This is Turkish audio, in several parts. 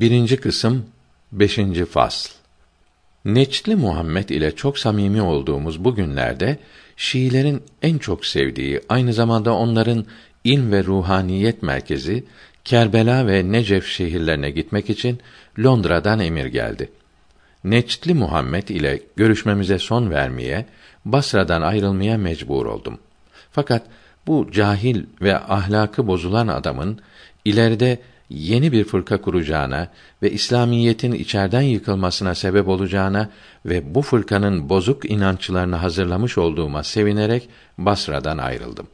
Birinci kısım, beşinci fasl. Neçli Muhammed ile çok samimi olduğumuz bu günlerde Şiilerin en çok sevdiği, aynı zamanda onların in ve ruhaniyet merkezi Kerbela ve Necef şehirlerine gitmek için Londra'dan emir geldi. Neçli Muhammed ile görüşmemize son vermeye, Basra'dan ayrılmaya mecbur oldum. Fakat bu cahil ve ahlakı bozulan adamın ileride yeni bir fırka kuracağına ve İslamiyetin içerden yıkılmasına sebep olacağına ve bu fırkanın bozuk inançlarını hazırlamış olduğuma sevinerek Basra'dan ayrıldım.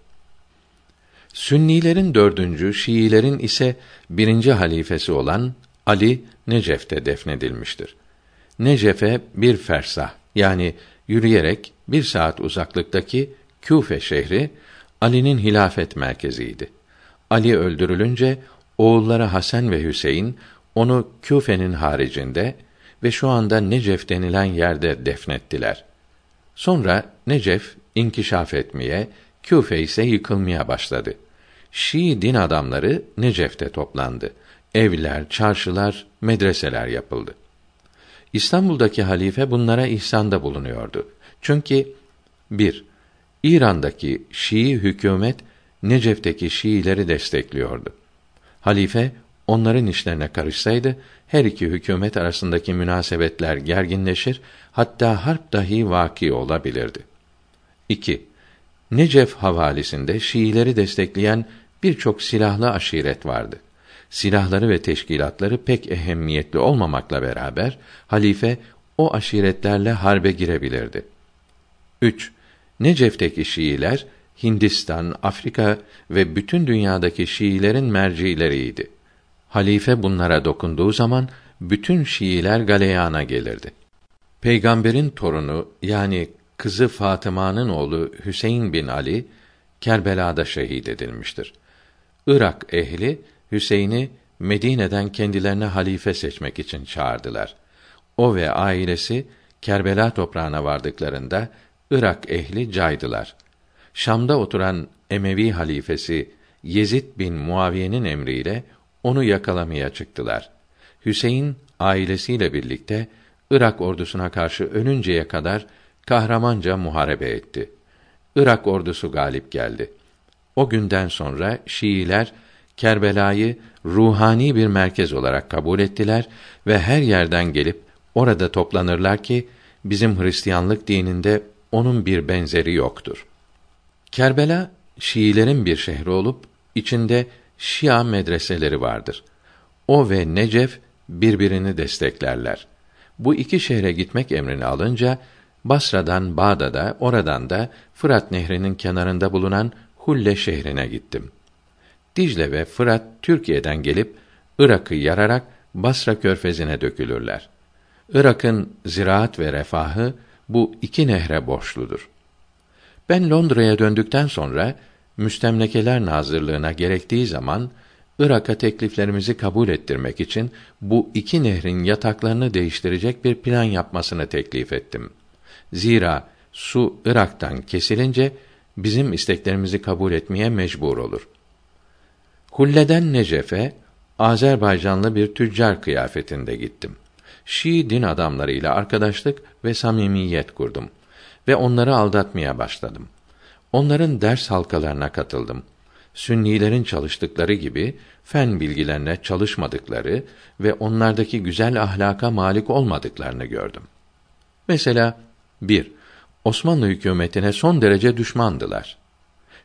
Sünnilerin dördüncü, Şiilerin ise birinci halifesi olan Ali Necef'te defnedilmiştir. Necef'e bir fersah yani yürüyerek bir saat uzaklıktaki Küfe şehri Ali'nin hilafet merkeziydi. Ali öldürülünce oğulları Hasan ve Hüseyin onu Küfe'nin haricinde ve şu anda Necef denilen yerde defnettiler. Sonra Necef inkişaf etmeye, Küfe ise yıkılmaya başladı. Şii din adamları Necef'te toplandı. Evler, çarşılar, medreseler yapıldı. İstanbul'daki halife bunlara ihsanda bulunuyordu. Çünkü bir, İran'daki Şii hükümet Necef'teki Şiileri destekliyordu. Halife onların işlerine karışsaydı her iki hükümet arasındaki münasebetler gerginleşir, hatta harp dahi vaki olabilirdi. 2. Necef havalisinde Şiileri destekleyen birçok silahlı aşiret vardı. Silahları ve teşkilatları pek ehemmiyetli olmamakla beraber halife o aşiretlerle harbe girebilirdi. 3. Necef'teki Şiiler Hindistan, Afrika ve bütün dünyadaki Şiilerin mercileriydi. Halife bunlara dokunduğu zaman bütün Şiiler galeyana gelirdi. Peygamberin torunu yani kızı Fatıma'nın oğlu Hüseyin bin Ali Kerbela'da şehit edilmiştir. Irak ehli Hüseyin'i Medine'den kendilerine halife seçmek için çağırdılar. O ve ailesi Kerbela toprağına vardıklarında Irak ehli caydılar. Şam'da oturan Emevi halifesi Yezid bin Muaviye'nin emriyle onu yakalamaya çıktılar. Hüseyin ailesiyle birlikte Irak ordusuna karşı ölünceye kadar kahramanca muharebe etti. Irak ordusu galip geldi. O günden sonra Şiiler Kerbela'yı ruhani bir merkez olarak kabul ettiler ve her yerden gelip orada toplanırlar ki bizim Hristiyanlık dininde onun bir benzeri yoktur. Kerbela Şiilerin bir şehri olup içinde Şia medreseleri vardır. O ve Necef birbirini desteklerler. Bu iki şehre gitmek emrini alınca Basra'dan Bağdat'a, oradan da Fırat Nehri'nin kenarında bulunan Hulle şehrine gittim. Dicle ve Fırat Türkiye'den gelip Irak'ı yararak Basra körfezine dökülürler. Irak'ın ziraat ve refahı bu iki nehre borçludur. Ben Londra'ya döndükten sonra müstemlekeler nazırlığına gerektiği zaman Irak'a tekliflerimizi kabul ettirmek için bu iki nehrin yataklarını değiştirecek bir plan yapmasını teklif ettim. Zira su Irak'tan kesilince bizim isteklerimizi kabul etmeye mecbur olur. Hulle'den Necef'e Azerbaycanlı bir tüccar kıyafetinde gittim. Şii din adamlarıyla arkadaşlık ve samimiyet kurdum ve onları aldatmaya başladım. Onların ders halkalarına katıldım. Sünnilerin çalıştıkları gibi fen bilgilerine çalışmadıkları ve onlardaki güzel ahlaka malik olmadıklarını gördüm. Mesela bir, Osmanlı hükümetine son derece düşmandılar.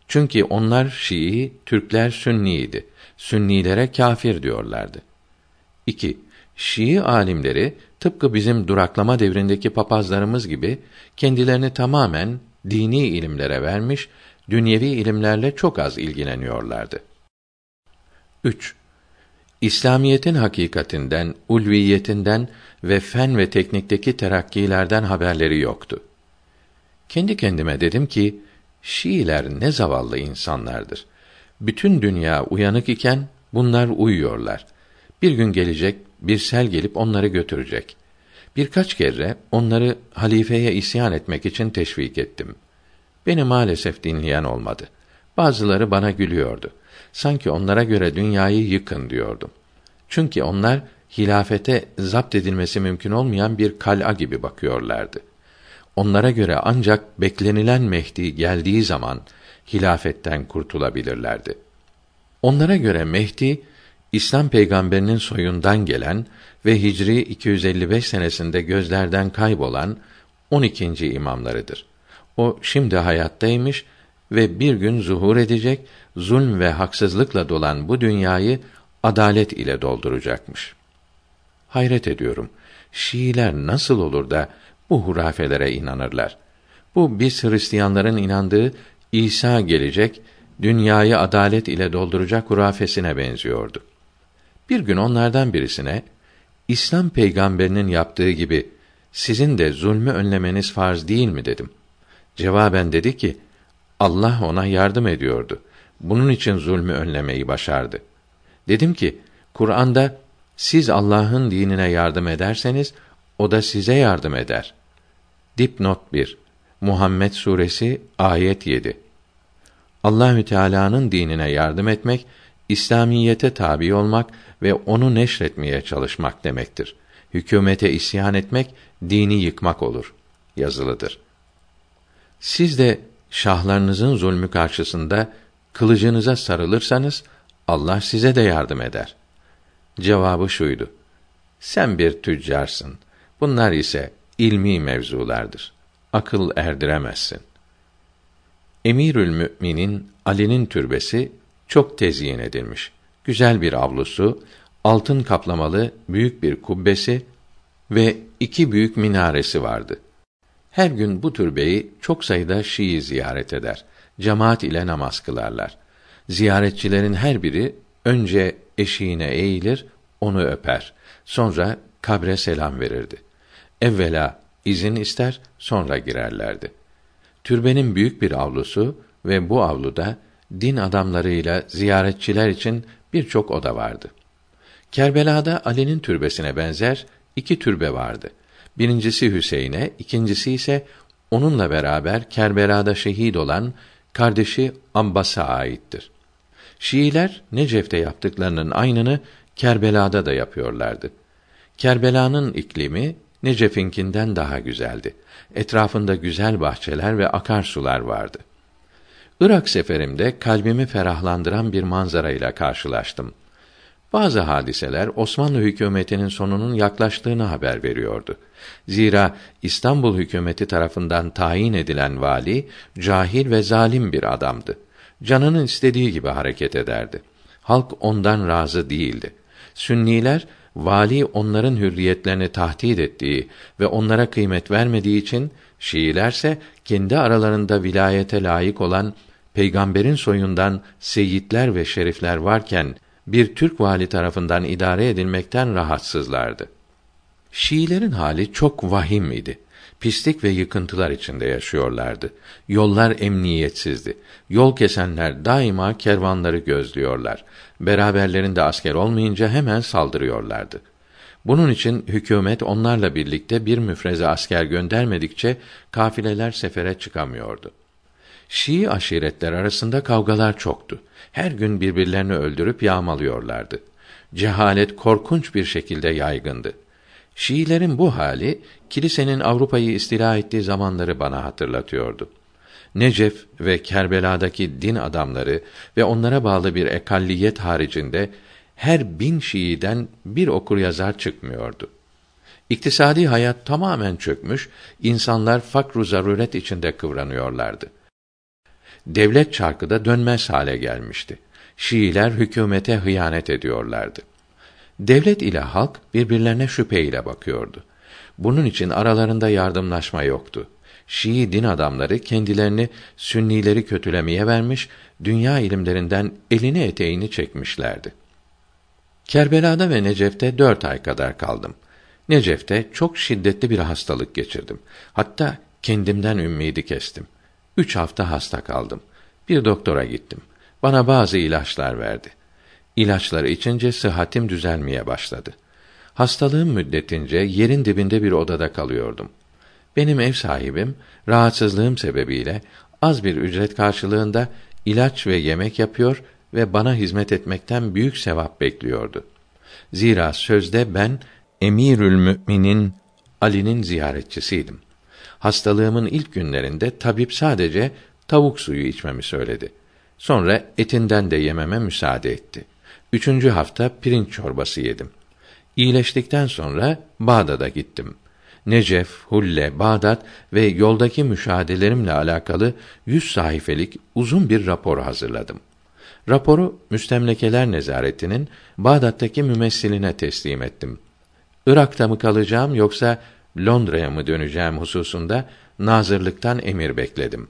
Çünkü onlar Şii, Türkler Sünniydi. Sünnilere kâfir diyorlardı. 2. Şii alimleri tıpkı bizim duraklama devrindeki papazlarımız gibi kendilerini tamamen dini ilimlere vermiş, dünyevi ilimlerle çok az ilgileniyorlardı. 3. İslamiyetin hakikatinden, ulviyetinden ve fen ve teknikteki terakkilerden haberleri yoktu. Kendi kendime dedim ki, Şiiler ne zavallı insanlardır. Bütün dünya uyanık iken bunlar uyuyorlar. Bir gün gelecek, bir sel gelip onları götürecek. Birkaç kere onları halifeye isyan etmek için teşvik ettim. Beni maalesef dinleyen olmadı. Bazıları bana gülüyordu. Sanki onlara göre dünyayı yıkın diyordum. Çünkü onlar hilafete zapt edilmesi mümkün olmayan bir kal'a gibi bakıyorlardı. Onlara göre ancak beklenilen Mehdi geldiği zaman hilafetten kurtulabilirlerdi. Onlara göre Mehdi İslam peygamberinin soyundan gelen ve Hicri 255 senesinde gözlerden kaybolan 12. imamlarıdır. O şimdi hayattaymış ve bir gün zuhur edecek, zulm ve haksızlıkla dolan bu dünyayı adalet ile dolduracakmış. Hayret ediyorum. Şiiler nasıl olur da bu hurafelere inanırlar? Bu biz Hristiyanların inandığı İsa gelecek, dünyayı adalet ile dolduracak hurafesine benziyordu. Bir gün onlardan birisine İslam peygamberinin yaptığı gibi sizin de zulmü önlemeniz farz değil mi dedim. Cevaben dedi ki Allah ona yardım ediyordu. Bunun için zulmü önlemeyi başardı. Dedim ki Kur'an'da siz Allah'ın dinine yardım ederseniz o da size yardım eder. Dipnot 1. Muhammed suresi ayet 7. Allahü Teala'nın dinine yardım etmek, İslamiyete tabi olmak ve onu neşretmeye çalışmak demektir. Hükümete isyan etmek, dini yıkmak olur. Yazılıdır. Siz de şahlarınızın zulmü karşısında kılıcınıza sarılırsanız Allah size de yardım eder. Cevabı şuydu: Sen bir tüccarsın. Bunlar ise ilmi mevzulardır. Akıl erdiremezsin. Emirül Müminin Ali'nin türbesi çok tezyin edilmiş. Güzel bir avlusu, altın kaplamalı büyük bir kubbesi ve iki büyük minaresi vardı. Her gün bu türbeyi çok sayıda Şii ziyaret eder. Cemaat ile namaz kılarlar. Ziyaretçilerin her biri önce eşiğine eğilir, onu öper. Sonra kabre selam verirdi. Evvela izin ister, sonra girerlerdi. Türbenin büyük bir avlusu ve bu avluda din adamlarıyla ziyaretçiler için birçok oda vardı. Kerbela'da Ali'nin türbesine benzer iki türbe vardı. Birincisi Hüseyin'e, ikincisi ise onunla beraber Kerbela'da şehit olan kardeşi Abbas'a aittir. Şiiler Necef'te yaptıklarının aynını Kerbela'da da yapıyorlardı. Kerbela'nın iklimi Necef'inkinden daha güzeldi. Etrafında güzel bahçeler ve akarsular vardı. Irak seferimde kalbimi ferahlandıran bir manzara ile karşılaştım. Bazı hadiseler Osmanlı hükümetinin sonunun yaklaştığını haber veriyordu. Zira İstanbul hükümeti tarafından tayin edilen vali cahil ve zalim bir adamdı. Canının istediği gibi hareket ederdi. Halk ondan razı değildi. Sünniler vali onların hürriyetlerini tahdid ettiği ve onlara kıymet vermediği için Şiilerse kendi aralarında vilayete layık olan peygamberin soyundan seyitler ve şerifler varken bir Türk vali tarafından idare edilmekten rahatsızlardı. Şiilerin hali çok vahim idi. Pislik ve yıkıntılar içinde yaşıyorlardı. Yollar emniyetsizdi. Yol kesenler daima kervanları gözlüyorlar. Beraberlerinde asker olmayınca hemen saldırıyorlardı. Bunun için hükümet onlarla birlikte bir müfreze asker göndermedikçe kafileler sefere çıkamıyordu. Şii aşiretler arasında kavgalar çoktu. Her gün birbirlerini öldürüp yağmalıyorlardı. Cehalet korkunç bir şekilde yaygındı. Şiilerin bu hali kilisenin Avrupa'yı istila ettiği zamanları bana hatırlatıyordu. Necef ve Kerbela'daki din adamları ve onlara bağlı bir ekalliyet haricinde her bin Şii'den bir okur yazar çıkmıyordu. İktisadi hayat tamamen çökmüş, insanlar fakru zaruret içinde kıvranıyorlardı. Devlet çarkı da dönmez hale gelmişti. Şiiler hükümete hıyanet ediyorlardı. Devlet ile halk birbirlerine şüpheyle bakıyordu. Bunun için aralarında yardımlaşma yoktu. Şii din adamları kendilerini sünnileri kötülemeye vermiş, dünya ilimlerinden elini eteğini çekmişlerdi. Kerbela'da ve Necef'te dört ay kadar kaldım. Necef'te çok şiddetli bir hastalık geçirdim. Hatta kendimden ümmidi kestim. Üç hafta hasta kaldım. Bir doktora gittim. Bana bazı ilaçlar verdi. İlaçları içince sıhhatim düzelmeye başladı. Hastalığım müddetince yerin dibinde bir odada kalıyordum. Benim ev sahibim rahatsızlığım sebebiyle az bir ücret karşılığında ilaç ve yemek yapıyor ve bana hizmet etmekten büyük sevap bekliyordu. Zira sözde ben Emirül Müminin Ali'nin ziyaretçisiydim. Hastalığımın ilk günlerinde tabip sadece tavuk suyu içmemi söyledi. Sonra etinden de yememe müsaade etti. Üçüncü hafta pirinç çorbası yedim. İyileştikten sonra Bağdat'a gittim. Necef, Hulle, Bağdat ve yoldaki müşahedelerimle alakalı yüz sayfelik uzun bir rapor hazırladım. Raporu Müstemlekeler Nezaretinin Bağdat'taki mümessiline teslim ettim. Irak'ta mı kalacağım yoksa Londra'ya mı döneceğim hususunda nazırlıktan emir bekledim.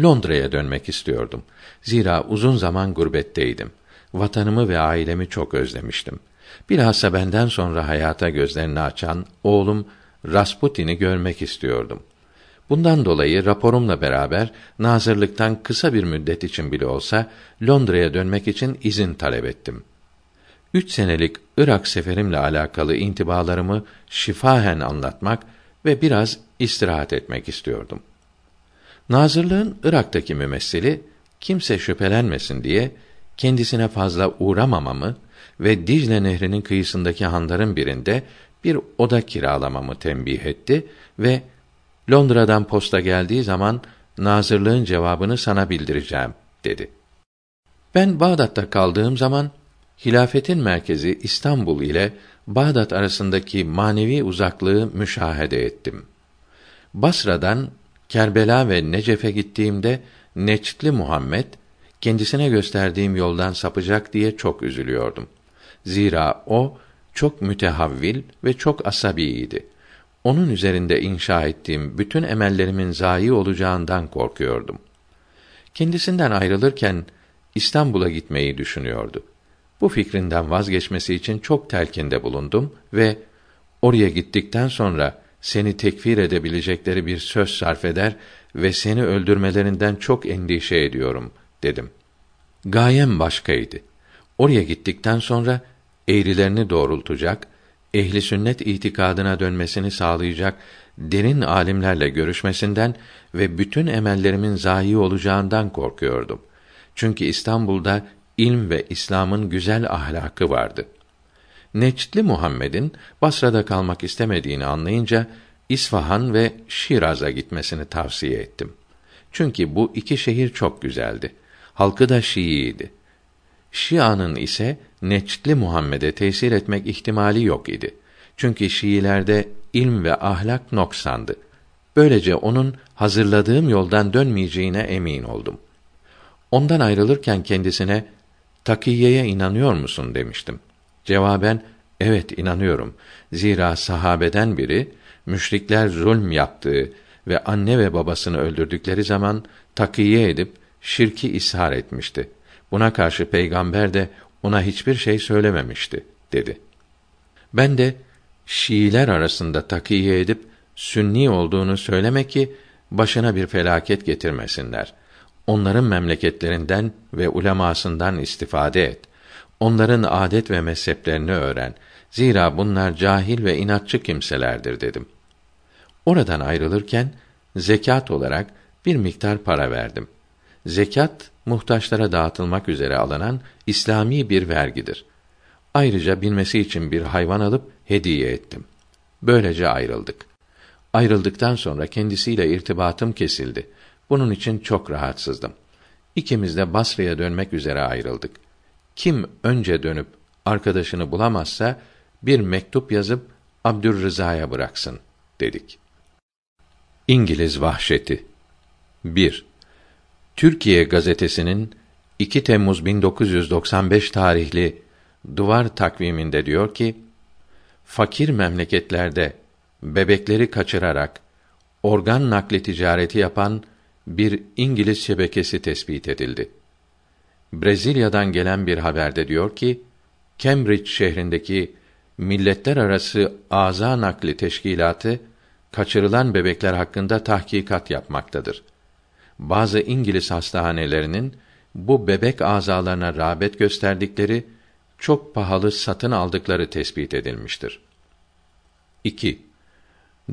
Londra'ya dönmek istiyordum. Zira uzun zaman gurbetteydim. Vatanımı ve ailemi çok özlemiştim. Bilhassa benden sonra hayata gözlerini açan oğlum Rasputin'i görmek istiyordum. Bundan dolayı raporumla beraber nazırlıktan kısa bir müddet için bile olsa Londra'ya dönmek için izin talep ettim. Üç senelik Irak seferimle alakalı intibalarımı şifahen anlatmak ve biraz istirahat etmek istiyordum. Nazırlığın Irak'taki mümessili kimse şüphelenmesin diye kendisine fazla uğramamamı ve Dicle Nehri'nin kıyısındaki hanların birinde bir oda kiralamamı tembih etti ve Londra'dan posta geldiği zaman nazırlığın cevabını sana bildireceğim dedi. Ben Bağdat'ta kaldığım zaman hilafetin merkezi İstanbul ile Bağdat arasındaki manevi uzaklığı müşahede ettim. Basra'dan Kerbela ve Necef'e gittiğimde Neçtli Muhammed kendisine gösterdiğim yoldan sapacak diye çok üzülüyordum. Zira o çok mütehavvil ve çok asabiydi. Onun üzerinde inşa ettiğim bütün emellerimin zayi olacağından korkuyordum. Kendisinden ayrılırken İstanbul'a gitmeyi düşünüyordu. Bu fikrinden vazgeçmesi için çok telkinde bulundum ve oraya gittikten sonra seni tekfir edebilecekleri bir söz sarf eder ve seni öldürmelerinden çok endişe ediyorum dedim. Gayem başkaydı. Oraya gittikten sonra eğrilerini doğrultacak, ehli sünnet itikadına dönmesini sağlayacak derin alimlerle görüşmesinden ve bütün emellerimin zayi olacağından korkuyordum. Çünkü İstanbul'da ilm ve İslam'ın güzel ahlakı vardı. Neçtli Muhammed'in Basra'da kalmak istemediğini anlayınca İsfahan ve Şiraz'a gitmesini tavsiye ettim. Çünkü bu iki şehir çok güzeldi. Halkı da Şii'ydi. Şia'nın ise Neçtli Muhammed'e tesir etmek ihtimali yok idi. Çünkü Şiilerde ilm ve ahlak noksandı. Böylece onun hazırladığım yoldan dönmeyeceğine emin oldum. Ondan ayrılırken kendisine takiyeye inanıyor musun demiştim. Cevaben evet inanıyorum. Zira sahabeden biri müşrikler zulm yaptığı ve anne ve babasını öldürdükleri zaman takiye edip şirki ishar etmişti. Buna karşı peygamber de ona hiçbir şey söylememişti dedi. Ben de Şiiler arasında takiye edip sünni olduğunu söyleme ki başına bir felaket getirmesinler. Onların memleketlerinden ve ulemasından istifade et. Onların adet ve mezheplerini öğren. Zira bunlar cahil ve inatçı kimselerdir dedim. Oradan ayrılırken zekat olarak bir miktar para verdim. Zekat muhtaçlara dağıtılmak üzere alınan İslami bir vergidir. Ayrıca bilmesi için bir hayvan alıp hediye ettim. Böylece ayrıldık. Ayrıldıktan sonra kendisiyle irtibatım kesildi. Bunun için çok rahatsızdım. İkimiz de Basra'ya dönmek üzere ayrıldık. Kim önce dönüp arkadaşını bulamazsa bir mektup yazıp Abdülrıza'ya bıraksın dedik. İngiliz vahşeti 1. Türkiye gazetesinin 2 Temmuz 1995 tarihli duvar takviminde diyor ki: Fakir memleketlerde bebekleri kaçırarak organ nakli ticareti yapan bir İngiliz şebekesi tespit edildi. Brezilya'dan gelen bir haberde diyor ki, Cambridge şehrindeki milletler arası aza nakli teşkilatı kaçırılan bebekler hakkında tahkikat yapmaktadır bazı İngiliz hastanelerinin bu bebek azalarına rağbet gösterdikleri, çok pahalı satın aldıkları tespit edilmiştir. 2.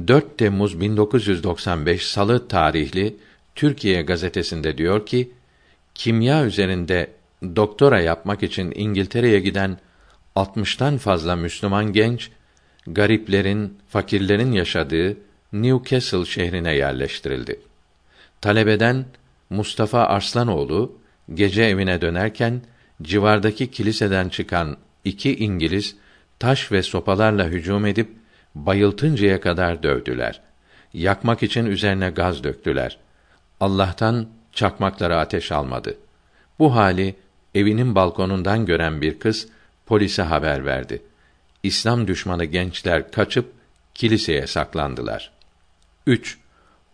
4 Temmuz 1995 Salı tarihli Türkiye gazetesinde diyor ki, kimya üzerinde doktora yapmak için İngiltere'ye giden 60'tan fazla Müslüman genç gariplerin, fakirlerin yaşadığı Newcastle şehrine yerleştirildi. Talebeden Mustafa Arslanoğlu gece evine dönerken civardaki kiliseden çıkan iki İngiliz taş ve sopalarla hücum edip bayıltıncaya kadar dövdüler. Yakmak için üzerine gaz döktüler. Allah'tan çakmaklara ateş almadı. Bu hali evinin balkonundan gören bir kız polise haber verdi. İslam düşmanı gençler kaçıp kiliseye saklandılar. 3.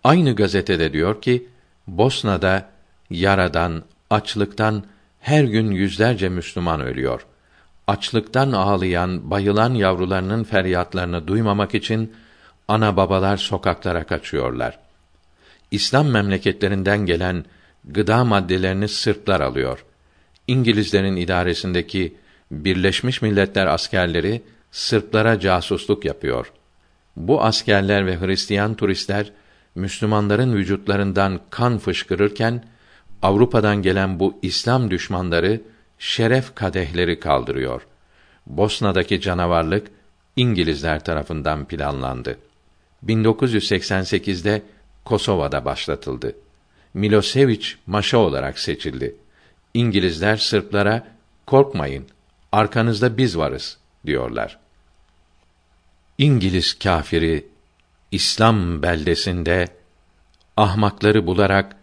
Aynı gazetede diyor ki Bosna'da yaradan, açlıktan her gün yüzlerce Müslüman ölüyor. Açlıktan ağlayan, bayılan yavrularının feryatlarını duymamak için ana babalar sokaklara kaçıyorlar. İslam memleketlerinden gelen gıda maddelerini Sırplar alıyor. İngilizlerin idaresindeki Birleşmiş Milletler askerleri Sırplara casusluk yapıyor. Bu askerler ve Hristiyan turistler Müslümanların vücutlarından kan fışkırırken Avrupa'dan gelen bu İslam düşmanları şeref kadehleri kaldırıyor. Bosna'daki canavarlık İngilizler tarafından planlandı. 1988'de Kosova'da başlatıldı. Milosevic maşa olarak seçildi. İngilizler Sırplara korkmayın, arkanızda biz varız diyorlar. İngiliz kâfiri İslam beldesinde ahmakları bularak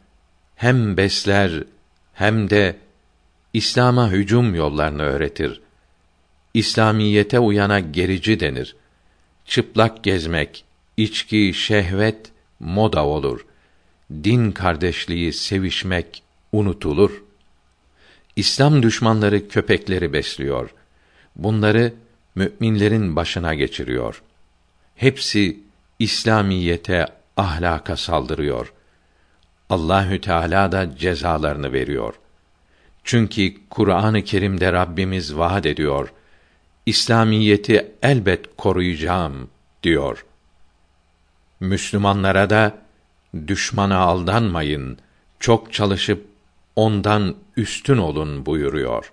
hem besler hem de İslam'a hücum yollarını öğretir. İslamiyete uyana gerici denir. Çıplak gezmek, içki, şehvet moda olur. Din kardeşliği, sevişmek unutulur. İslam düşmanları köpekleri besliyor. Bunları müminlerin başına geçiriyor. Hepsi İslamiyete, ahlaka saldırıyor. Allahü Teala da cezalarını veriyor. Çünkü Kur'an-ı Kerim'de Rabbimiz vaad ediyor. İslamiyeti elbet koruyacağım diyor. Müslümanlara da düşmana aldanmayın, çok çalışıp ondan üstün olun buyuruyor.